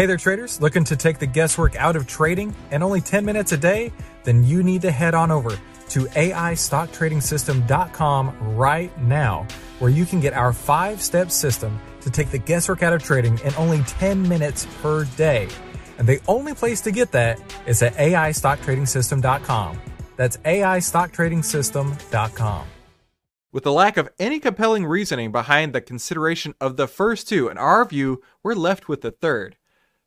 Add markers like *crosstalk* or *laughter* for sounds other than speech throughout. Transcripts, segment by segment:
Hey there, traders. Looking to take the guesswork out of trading and only 10 minutes a day? Then you need to head on over to AIStockTradingSystem.com right now, where you can get our five step system to take the guesswork out of trading in only 10 minutes per day. And the only place to get that is at AIStockTradingSystem.com. That's AIStockTradingSystem.com. With the lack of any compelling reasoning behind the consideration of the first two, in our view, we're left with the third.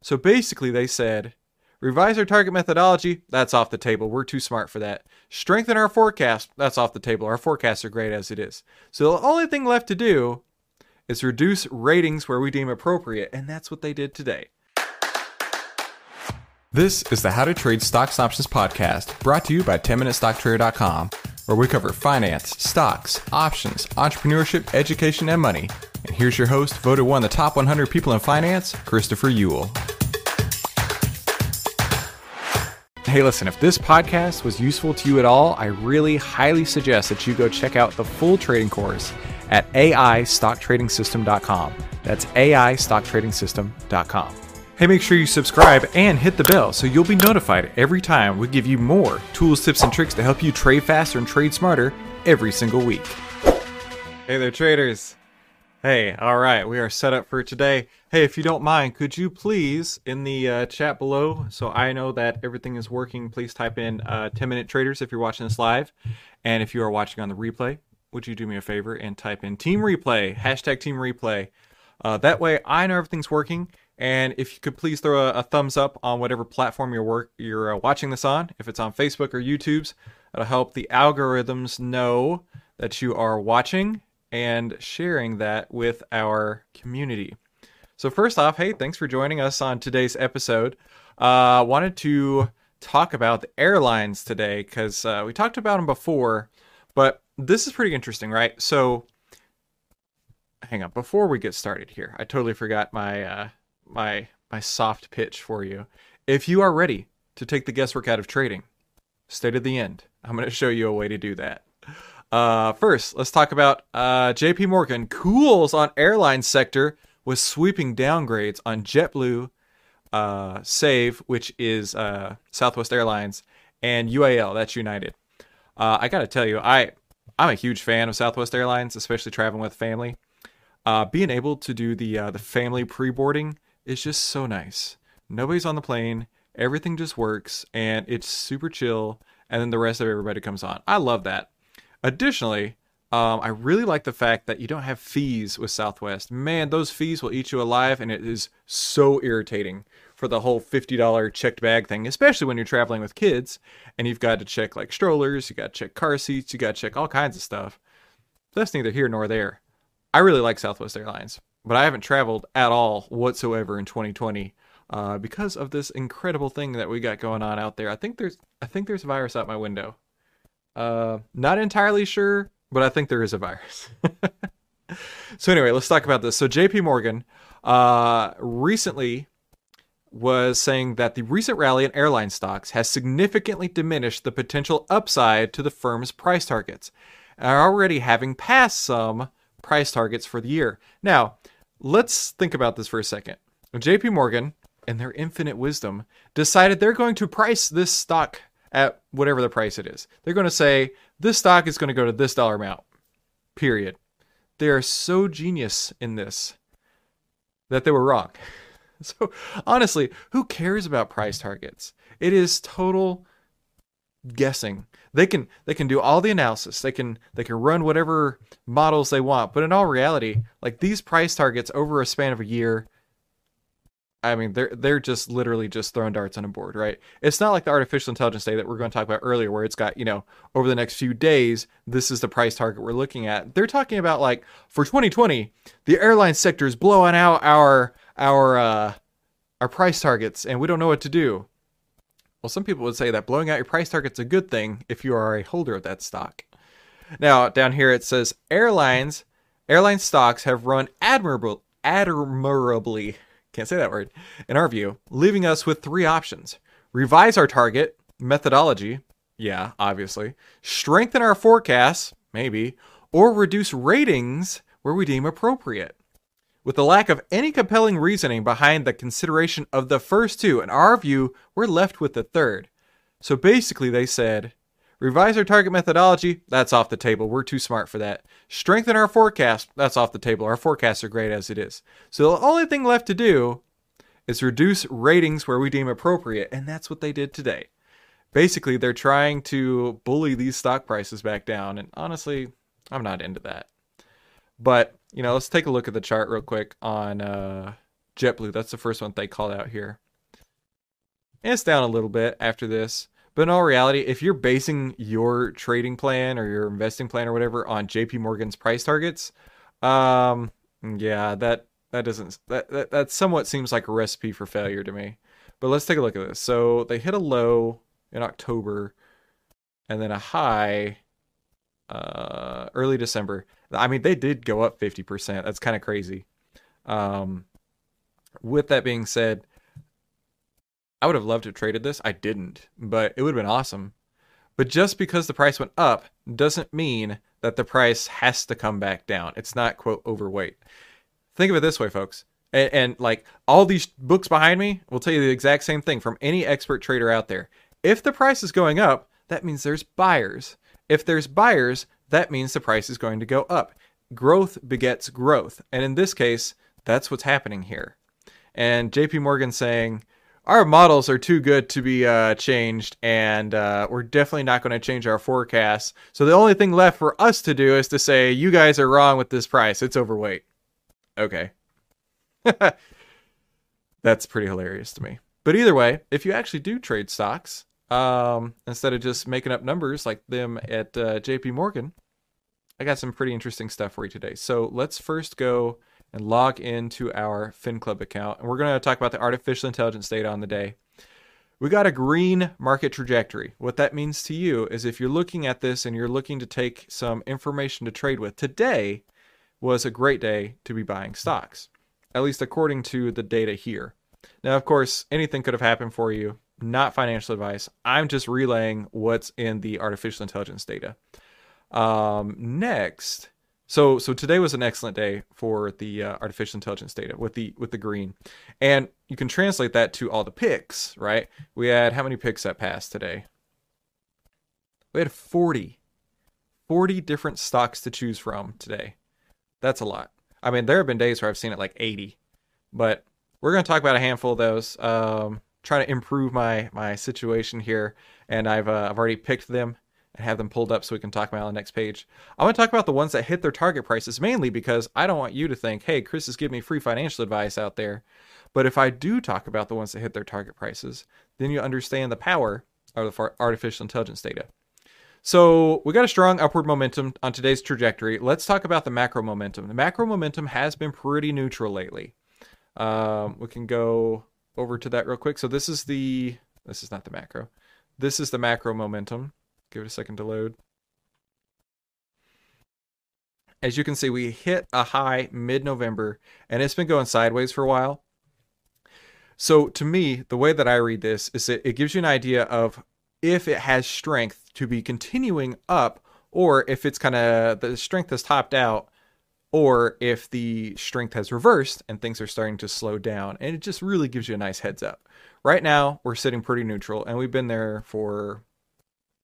So basically, they said, revise our target methodology, that's off the table. We're too smart for that. Strengthen our forecast, that's off the table. Our forecasts are great as it is. So the only thing left to do is reduce ratings where we deem appropriate, and that's what they did today. This is the How to Trade Stocks Options podcast, brought to you by 10MinuteStockTrader.com where we cover finance, stocks, options, entrepreneurship, education, and money. And here's your host, voted one of the top 100 people in finance, Christopher Uhl. Hey, listen, if this podcast was useful to you at all, I really highly suggest that you go check out the full trading course at AIStockTradingSystem.com. That's AIStockTradingSystem.com. Hey, make sure you subscribe and hit the bell so you'll be notified every time we give you more tools, tips, and tricks to help you trade faster and trade smarter every single week. Hey there, traders. Hey, all right, we are set up for today. Hey, if you don't mind, could you please, in the uh, chat below, so I know that everything is working, please type in uh, 10 Minute Traders if you're watching this live. And if you are watching on the replay, would you do me a favor and type in Team Replay, hashtag Team Replay. Uh, that way I know everything's working and if you could please throw a, a thumbs up on whatever platform you're work you're uh, watching this on, if it's on Facebook or YouTube's, it'll help the algorithms know that you are watching and sharing that with our community. So first off, hey, thanks for joining us on today's episode. Uh, wanted to talk about the airlines today because uh, we talked about them before, but this is pretty interesting, right? So, hang on, before we get started here, I totally forgot my uh, my my soft pitch for you. If you are ready to take the guesswork out of trading, stay to the end. I'm going to show you a way to do that. Uh, first, let's talk about uh, J.P. Morgan cools on airline sector with sweeping downgrades on JetBlue, uh, Save, which is uh, Southwest Airlines, and UAL, that's United. Uh, I got to tell you, I I'm a huge fan of Southwest Airlines, especially traveling with family. Uh, being able to do the the family pre boarding is just so nice. Nobody's on the plane, everything just works, and it's super chill, and then the rest of everybody comes on. I love that. Additionally, um, I really like the fact that you don't have fees with Southwest. Man, those fees will eat you alive, and it is so irritating for the whole $50 checked bag thing, especially when you're traveling with kids and you've got to check like strollers, you got to check car seats, you got to check all kinds of stuff. That's neither here nor there. I really like Southwest Airlines but I haven't traveled at all whatsoever in 2020 uh, because of this incredible thing that we got going on out there. I think there's I think there's a virus out my window. Uh, not entirely sure, but I think there is a virus. *laughs* so anyway, let's talk about this. So J.P. Morgan uh, recently was saying that the recent rally in airline stocks has significantly diminished the potential upside to the firm's price targets, are already having passed some price targets for the year. Now, let's think about this for a second. JP Morgan, in their infinite wisdom, decided they're going to price this stock at whatever the price it is. They're going to say this stock is going to go to this dollar amount. Period. They are so genius in this that they were wrong. *laughs* So honestly, who cares about price targets? It is total guessing. They can they can do all the analysis. They can they can run whatever models they want. But in all reality, like these price targets over a span of a year, I mean, they're they're just literally just throwing darts on a board, right? It's not like the artificial intelligence day that we're going to talk about earlier, where it's got you know over the next few days, this is the price target we're looking at. They're talking about like for 2020, the airline sector is blowing out our our uh, our price targets, and we don't know what to do. Well, some people would say that blowing out your price target's a good thing if you are a holder of that stock. Now, down here it says airlines airline stocks have run admirable admirably, can't say that word, in our view, leaving us with three options. Revise our target methodology, yeah, obviously. Strengthen our forecasts, maybe, or reduce ratings where we deem appropriate. with the lack of any compelling reasoning behind the consideration of the first two. In our view, we're left with the third. So basically, they said, revise our target methodology, that's off the table. We're too smart for that. Strengthen our forecast, that's off the table. Our forecasts are great as it is. So the only thing left to do is reduce ratings where we deem appropriate, and that's what they did today. Basically, they're trying to bully these stock prices back down, and honestly, I'm not into that. But you know, let's take a look at the chart real quick on uh, JetBlue. That's the first one they called out here. And it's down a little bit after this. But in all reality, if you're basing your trading plan or your investing plan or whatever on JP Morgan's price targets, um, yeah, that that doesn't that, that that somewhat seems like a recipe for failure to me. But let's take a look at this. So they hit a low in October and then a high uh, early December. I mean, they did go up 50%. That's kind of crazy. Um, with that being said, I would have loved to have traded this. I didn't, but it would have been awesome. But just because the price went up doesn't mean that the price has to come back down. It's not, quote, overweight. Think of it this way, folks. And, and, like all these books behind me will tell you the exact same thing from any expert trader out there. If the price is going up, that means there's buyers. If there's buyers, that means the price is going to go up. Growth begets growth. And in this case, that's what's happening here. And JP Morgan saying, our models are too good to be uh, changed, and uh, we're definitely not going to change our forecasts. So the only thing left for us to do is to say, you guys are wrong with this price. It's overweight. Okay. *laughs* That's pretty hilarious to me. But either way, if you actually do trade stocks, um, instead of just making up numbers like them at uh, JP Morgan, I got some pretty interesting stuff for you today. So let's first go and log into our FinClub account. And we're going to talk about the artificial intelligence data on the day. We got a green market trajectory. What that means to you is if you're looking at this and you're looking to take some information to trade with, today was a great day to be buying stocks, at least according to the data here. Now, of course, anything could have happened for you, not financial advice. I'm just relaying what's in the artificial intelligence data. Um, next, so so today was an excellent day for the uh, artificial intelligence data with the with the green, and you can translate that to all the picks, right? We had how many picks that passed today? We had 40, 40 different stocks to choose from today. That's a lot. I mean, there have been days where I've seen it like 80, but we're going to talk about a handful of those. Um, trying to improve my my situation here, and I've uh, I've already picked them and have them pulled up so we can talk about on the next page. I want to talk about the ones that hit their target prices mainly because I don't want you to think, hey, Chris is giving me free financial advice out there. But if I do talk about the ones that hit their target prices, then you understand the power of the artificial intelligence data. So we got a strong upward momentum on today's trajectory. Let's talk about the macro momentum. The macro momentum has been pretty neutral lately. Um, we can go over to that real quick. So this is the this is not the macro. This is the macro momentum. Give it a second to load. As you can see, we hit a high mid-November, and it's been going sideways for a while. So to me, the way that I read this is that it gives you an idea of if it has strength to be continuing up, or if it's kind of the strength has topped out, or if the strength has reversed and things are starting to slow down. And it just really gives you a nice heads up. Right now, we're sitting pretty neutral, and we've been there for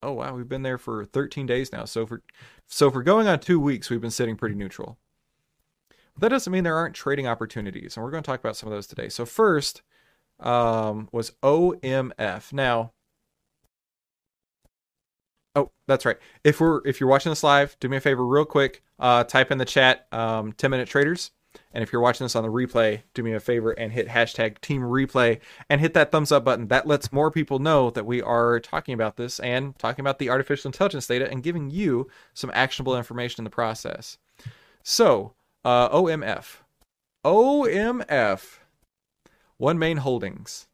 oh wow, we've been there for 13 days now. So for so for going on two weeks, we've been sitting pretty neutral. But that doesn't mean there aren't trading opportunities, and we're going to talk about some of those today. So first um, was OMF. Now, oh, that's right. If we're if you're watching this live, do me a favor, real quick, uh, type in the chat um, 10 minute traders and if you're watching this on the replay, do me a favor and hit hashtag team replay and hit that thumbs up button. That lets more people know that we are talking about this and talking about the artificial intelligence data and giving you some actionable information in the process. So, uh, OMF. OMF. OneMain Holdings.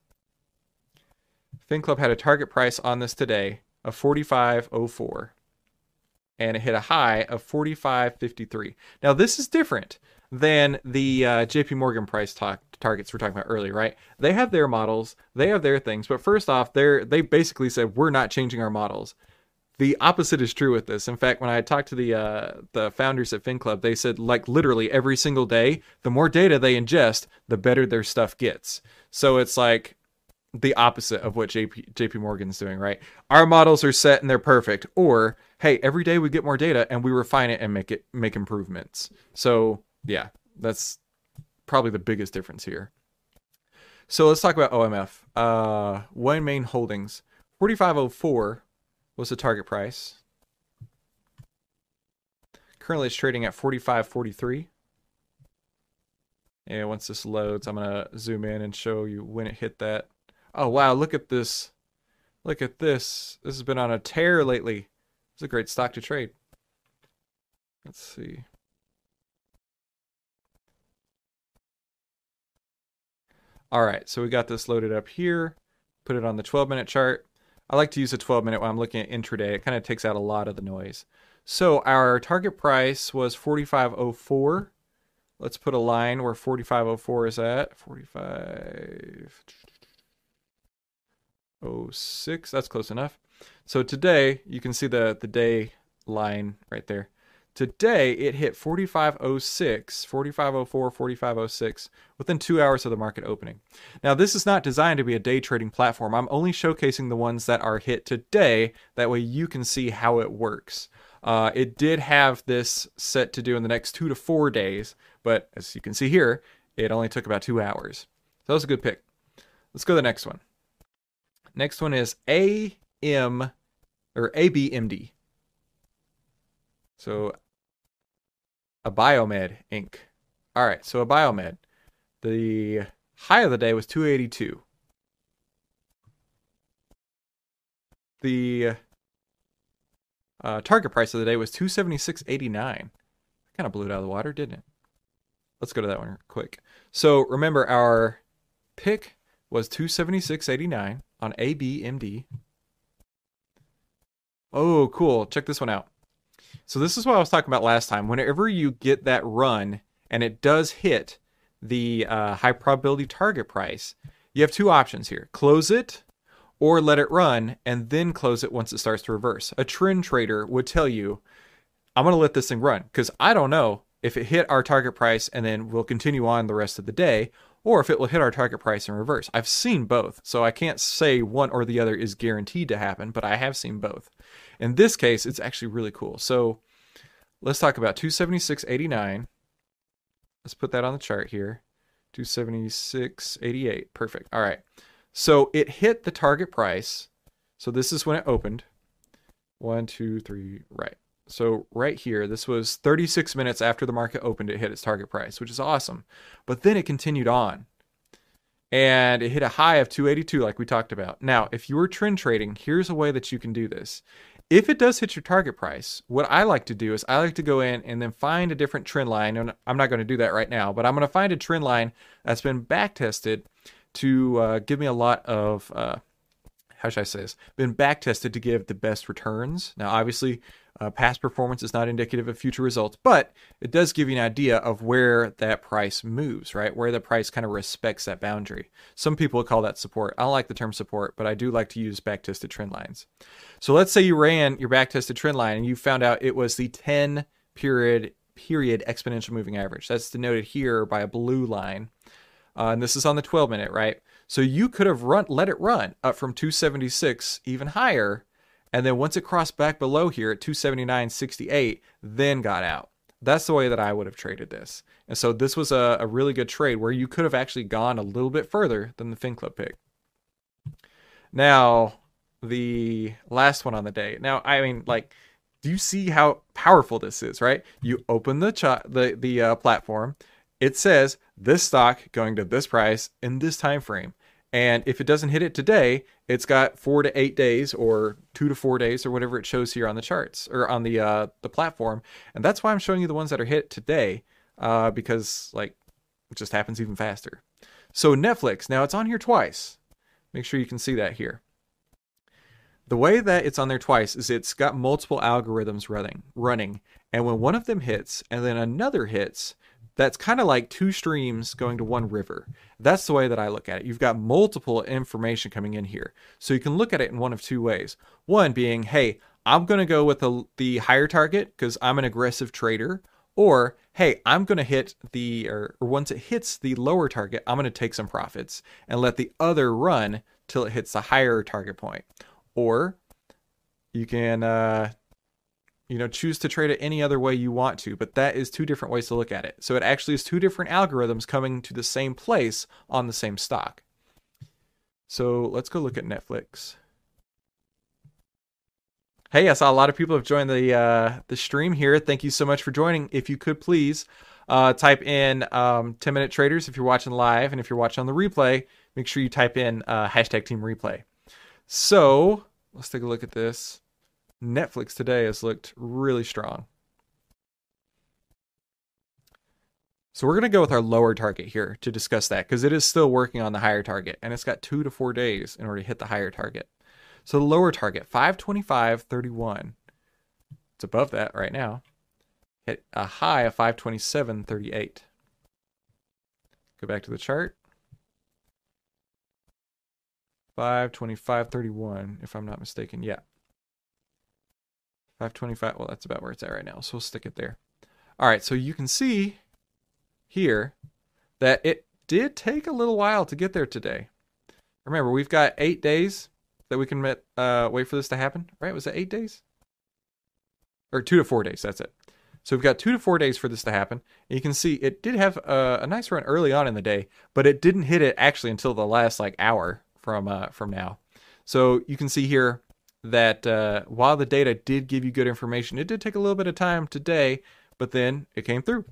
FinClub had a target price on this today of 45.04 and it hit a high of 45.53. Now this is different than the uh, JP Morgan price talk, targets we're talking about earlier, right? They have their models, they have their things, but first off, they're they basically said we're not changing our models. the opposite is true with this. In fact, when I talked to the uh, the founders at FinClub, they said like literally every single day, the more data they ingest, the better their stuff gets. So it's like the opposite of what JP, JP Morgan's doing, right? Our models are set and they're perfect. Or hey, every day we get more data and we refine it and make it make improvements. So yeah, that's probably the biggest difference here. So let's talk about OMF. Uh, OneMain Holdings, 4504 was the target price. Currently it's trading at 45.43. And once this loads, I'm to zoom in and show you when it hit that. Oh, wow, look at this. Look at this. This has been on a tear lately. It's a great stock to trade. Let's see. All right, so we got this loaded up here. Put it on the 12 minute chart. I like to use a 12 minute when I'm looking at intraday. It kind of takes out a lot of the noise. So our target price was 45.04. Let's put a line where 45.04 is at. 45.06. That's close enough. So today, you can see the, the day line right there. Today, it hit 4506, 4504, 4506 within two hours of the market opening. Now, this is not designed to be a day trading platform. I'm only showcasing the ones that are hit today. That way, you can see how it works. Uh, it did have this set to do in the next two to four days, but as you can see here, it only took about two hours. So that was a good pick. Let's go to the next one. Next one is AM or ABMD. So Abiomed Inc. All right, so Abiomed. The high of the day was 282. The uh, target price of the day was 276.89. Kind of blew it out of the water, didn't it? Let's go to that one quick. So remember, our pick was 276.89 on ABMD. Oh, cool. Check this one out. So this is what I was talking about last time. Whenever you get that run and it does hit the uh, high probability target price, you have two options here: close it or let it run and then close it once it starts to reverse. A trend trader would tell you, "I'm going to let this thing run because I don't know if it hit our target price and then we'll continue on the rest of the day." Or if it will hit our target price in reverse. I've seen both, so I can't say one or the other is guaranteed to happen, but I have seen both. In this case, it's actually really cool. So let's talk about 276.89. Let's put that on the chart here. 276.88. Perfect. All right. So it hit the target price. So this is when it opened. One, two, three, right. So right here, this was 36 minutes after the market opened, it hit its target price, which is awesome. But then it continued on. And it hit a high of 282, like we talked about. Now, if you were trend trading, here's a way that you can do this. If it does hit your target price, what I like to do is I like to go in and then find a different trend line. And I'm not going to do that right now, but I'm going to find a trend line that's been back tested to uh, give me a lot of, uh, how should I say this? Been back tested to give the best returns. Now, obviously, uh, past performance is not indicative of future results, but it does give you an idea of where that price moves, right? Where the price kind of respects that boundary. Some people call that support. I like the term support, but I do like to use backtested trend lines. So let's say you ran your backtested trend line and you found out it was the 10 period period exponential moving average. That's denoted here by a blue line. Uh, and this is on the 12 minute, right? So you could have run let it run up from 276 even higher and then once it crossed back below here at 279.68, then got out. That's the way that I would have traded this. And so this was a, a really good trade where you could have actually gone a little bit further than the FinClub pick. Now, the last one on the day. Now, I mean, like, do you see how powerful this is, right? You open the ch- the the uh, platform, it says this stock going to this price in this time frame. And if it doesn't hit it today, it's got four to eight days or two to four days or whatever it shows here on the charts or on the uh, the platform. And that's why I'm showing you the ones that are hit today uh, because like it just happens even faster. So Netflix, now it's on here twice. Make sure you can see that here. The way that it's on there twice is it's got multiple algorithms running, running, and when one of them hits and then another hits, that's kind of like two streams going to one river. That's the way that I look at it. You've got multiple information coming in here. So you can look at it in one of two ways. One being, hey, I'm going to go with the, the higher target because I'm an aggressive trader. Or, hey, I'm going to hit the, or, or once it hits the lower target, I'm going to take some profits and let the other run till it hits the higher target point. Or you can uh, you know choose to trade it any other way you want to but that is two different ways to look at it. So it actually is two different algorithms coming to the same place on the same stock. So let's go look at netflix. Hey i saw a lot of people have joined the uh, the stream here. Thank you so much for joining. If you could please uh, type in um, 10 minute traders if you're watching live and if you're watching on the replay make sure you type in uh, hashtag team replay. So let's take a look at this Netflix today has looked really strong. So we're going to go with our lower target here to discuss that because it is still working on the higher target and it's got two to four days in order to hit the higher target. So the lower target, 525.31. It's above that right now. Hit a high of 527.38. Go back to the chart. 525.31, if I'm not mistaken. Yeah. 525. Well, that's about where it's at right now. So we'll stick it there. All right. So you can see here that it did take a little while to get there today. Remember, we've got eight days that we can uh, wait for this to happen, right? Was it eight days? Or two to four days. That's it. So we've got two to four days for this to happen. And you can see it did have a, a, nice run early on in the day, but it didn't hit it actually until the last like hour from uh, from now. So you can see here that uh, while the data did give you good information, it did take a little bit of time today, but then it came through.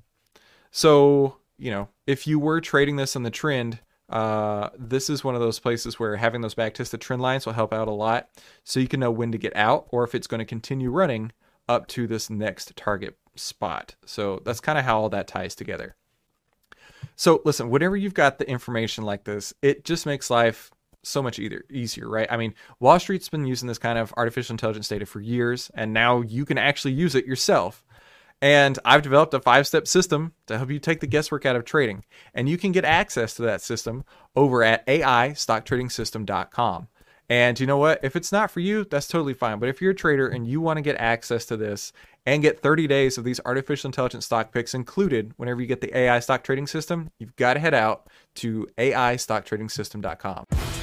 So, you know, if you were trading this on the trend, uh, this is one of those places where having those back tested trend lines will help out a lot. So you can know when to get out or if it's going to continue running up to this next target spot. So that's kind of how all that ties together. So listen, whenever you've got the information like this, it just makes life so much either easier, right? I mean, Wall Street's been using this kind of artificial intelligence data for years, and now you can actually use it yourself. And I've developed a five step system to help you take the guesswork out of trading. And you can get access to that system over at aistocktradingsystem.com. And you know what? If it's not for you, that's totally fine. But if you're a trader and you want to get access to this and get 30 days of these artificial intelligence stock picks included whenever you get the AI stock trading system, you've got to head out to aistocktradingsystem.com.